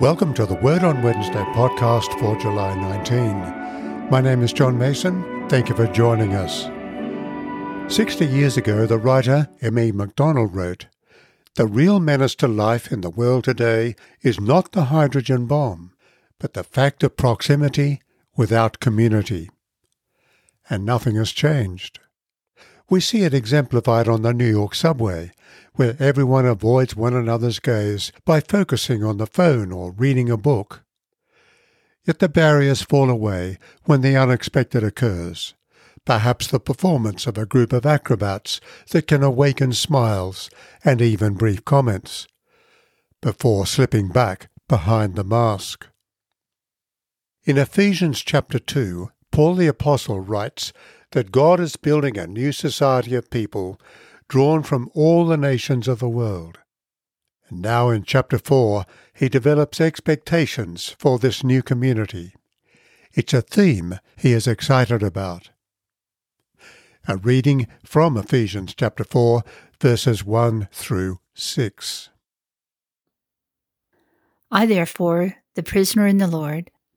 Welcome to the Word on Wednesday podcast for July 19. My name is John Mason. Thank you for joining us. 60 years ago, the writer M.E. MacDonald wrote, The real menace to life in the world today is not the hydrogen bomb, but the fact of proximity without community. And nothing has changed. We see it exemplified on the New York subway, where everyone avoids one another's gaze by focusing on the phone or reading a book. Yet the barriers fall away when the unexpected occurs, perhaps the performance of a group of acrobats that can awaken smiles and even brief comments, before slipping back behind the mask. In Ephesians chapter 2, Paul the Apostle writes that God is building a new society of people drawn from all the nations of the world. And now in chapter 4, he develops expectations for this new community. It's a theme he is excited about. A reading from Ephesians chapter 4, verses 1 through 6. I, therefore, the prisoner in the Lord,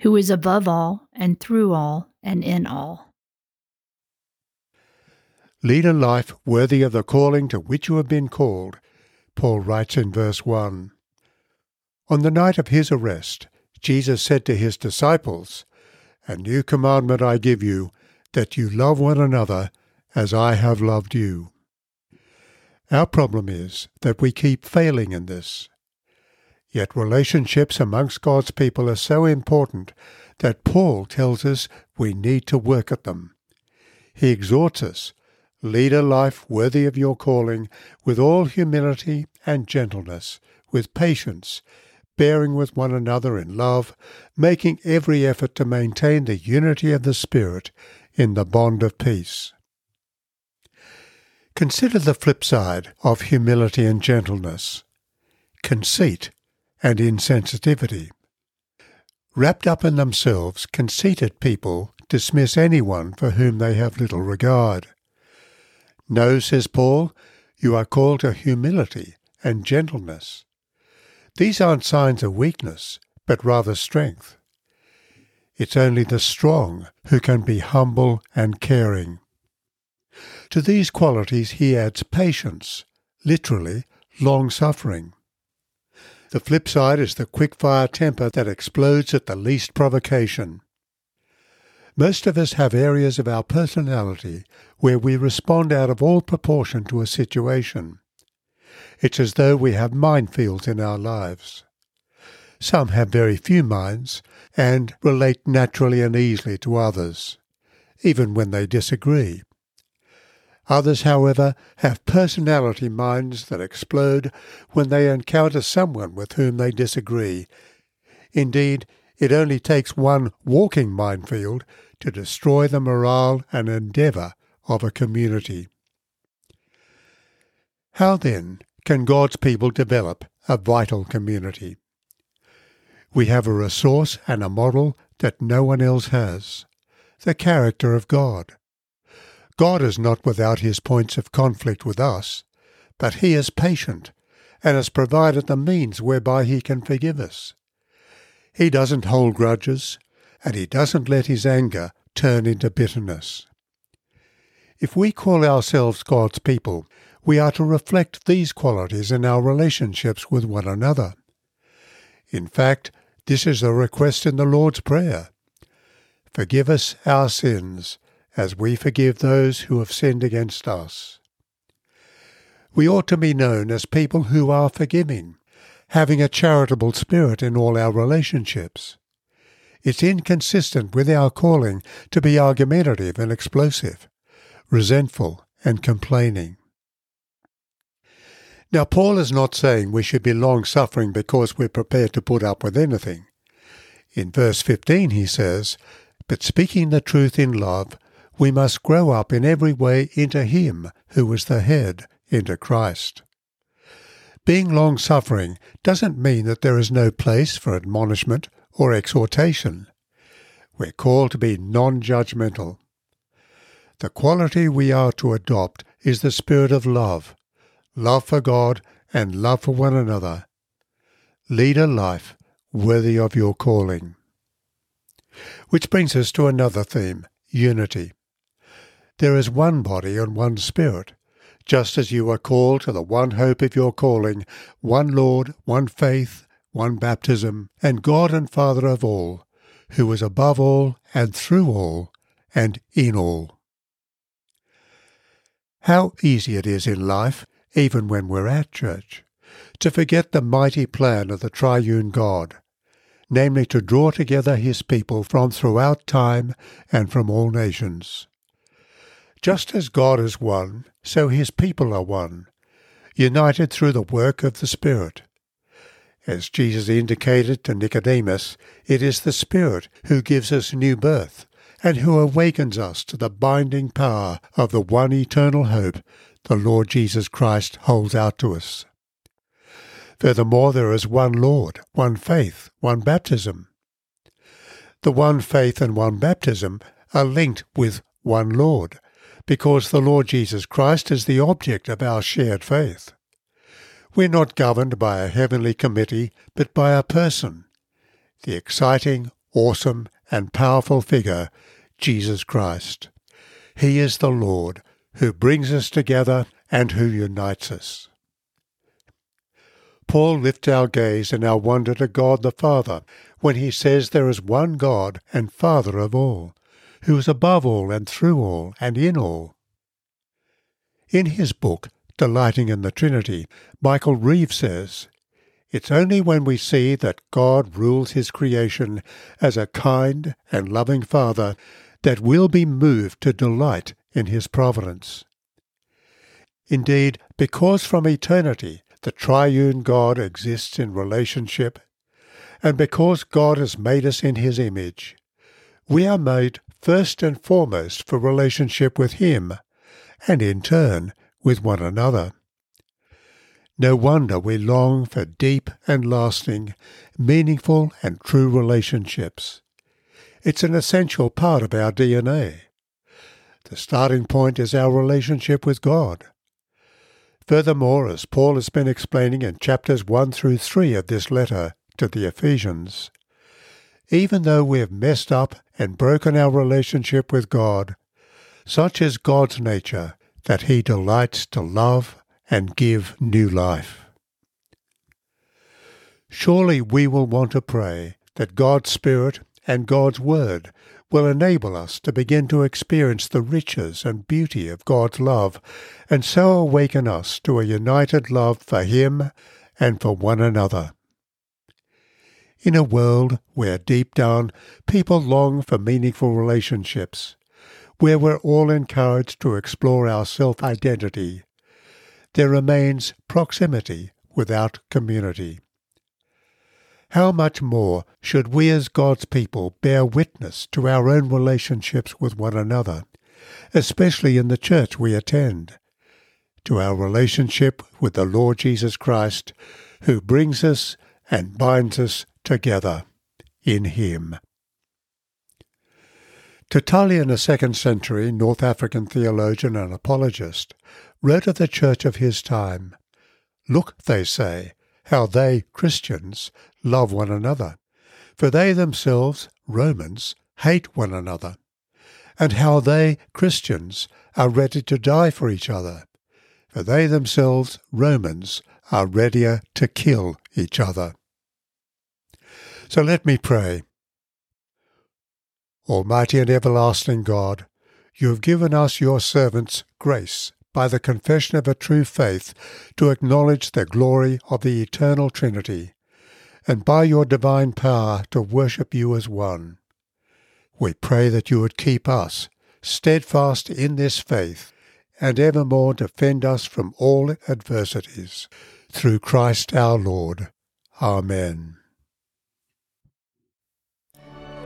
who is above all and through all and in all. Lead a life worthy of the calling to which you have been called, Paul writes in verse 1. On the night of his arrest, Jesus said to his disciples, A new commandment I give you, that you love one another as I have loved you. Our problem is that we keep failing in this. Yet relationships amongst God's people are so important that Paul tells us we need to work at them. He exhorts us Lead a life worthy of your calling, with all humility and gentleness, with patience, bearing with one another in love, making every effort to maintain the unity of the Spirit in the bond of peace. Consider the flip side of humility and gentleness conceit and insensitivity. Wrapped up in themselves, conceited people dismiss anyone for whom they have little regard. No, says Paul, you are called to humility and gentleness. These aren't signs of weakness, but rather strength. It's only the strong who can be humble and caring. To these qualities he adds patience, literally long suffering. The flip side is the quick fire temper that explodes at the least provocation. Most of us have areas of our personality where we respond out of all proportion to a situation. It's as though we have minefields in our lives. Some have very few minds and relate naturally and easily to others, even when they disagree. Others, however, have personality minds that explode when they encounter someone with whom they disagree. Indeed, it only takes one walking minefield to destroy the morale and endeavour of a community. How then can God's people develop a vital community? We have a resource and a model that no one else has the character of God. God is not without his points of conflict with us, but he is patient and has provided the means whereby he can forgive us. He doesn't hold grudges, and he doesn't let his anger turn into bitterness. If we call ourselves God's people, we are to reflect these qualities in our relationships with one another. In fact, this is a request in the Lord's Prayer. Forgive us our sins, as we forgive those who have sinned against us. We ought to be known as people who are forgiving, having a charitable spirit in all our relationships. It's inconsistent with our calling to be argumentative and explosive, resentful and complaining. Now, Paul is not saying we should be long suffering because we're prepared to put up with anything. In verse 15 he says, But speaking the truth in love, we must grow up in every way into Him who is the head, into Christ. Being long suffering doesn't mean that there is no place for admonishment or exhortation. We're called to be non judgmental. The quality we are to adopt is the spirit of love, love for God and love for one another. Lead a life worthy of your calling. Which brings us to another theme unity. There is one body and one spirit, just as you are called to the one hope of your calling, one Lord, one faith, one baptism, and God and Father of all, who is above all and through all and in all. How easy it is in life, even when we're at church, to forget the mighty plan of the triune God, namely to draw together his people from throughout time and from all nations. Just as God is one, so his people are one, united through the work of the Spirit. As Jesus indicated to Nicodemus, it is the Spirit who gives us new birth and who awakens us to the binding power of the one eternal hope the Lord Jesus Christ holds out to us. Furthermore, there is one Lord, one faith, one baptism. The one faith and one baptism are linked with one Lord, because the Lord Jesus Christ is the object of our shared faith. We're not governed by a heavenly committee, but by a person, the exciting, awesome, and powerful figure, Jesus Christ. He is the Lord who brings us together and who unites us. Paul lifts our gaze and our wonder to God the Father when he says there is one God and Father of all, who is above all and through all and in all. In his book, Delighting in the Trinity, Michael Reeves says, It's only when we see that God rules his creation as a kind and loving Father that we'll be moved to delight in his providence. Indeed, because from eternity the triune God exists in relationship, and because God has made us in his image, we are made first and foremost for relationship with Him, and in turn with one another. No wonder we long for deep and lasting, meaningful and true relationships. It's an essential part of our DNA. The starting point is our relationship with God. Furthermore, as Paul has been explaining in chapters 1 through 3 of this letter to the Ephesians, even though we have messed up and broken our relationship with God, such is God's nature that He delights to love and give new life. Surely we will want to pray that God's Spirit and God's Word will enable us to begin to experience the riches and beauty of God's love, and so awaken us to a united love for Him and for one another. In a world where deep down people long for meaningful relationships, where we're all encouraged to explore our self identity, there remains proximity without community. How much more should we as God's people bear witness to our own relationships with one another, especially in the church we attend, to our relationship with the Lord Jesus Christ, who brings us and binds us together in him. Tertullian, a second century North African theologian and apologist, wrote of the church of his time Look, they say, how they, Christians, love one another, for they themselves, Romans, hate one another, and how they, Christians, are ready to die for each other, for they themselves, Romans, are readier to kill each other. So let me pray. Almighty and everlasting God, you have given us, your servants, grace by the confession of a true faith to acknowledge the glory of the eternal Trinity, and by your divine power to worship you as one. We pray that you would keep us steadfast in this faith, and evermore defend us from all adversities. Through Christ our Lord. Amen.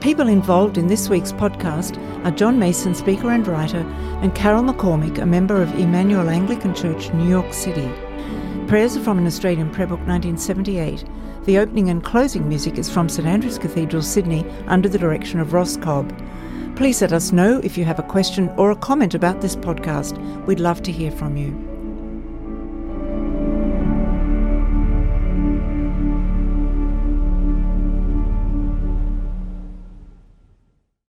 People involved in this week's podcast are John Mason, speaker and writer, and Carol McCormick, a member of Emmanuel Anglican Church, New York City. Prayers are from an Australian prayer book 1978. The opening and closing music is from St Andrew's Cathedral, Sydney, under the direction of Ross Cobb. Please let us know if you have a question or a comment about this podcast. We'd love to hear from you.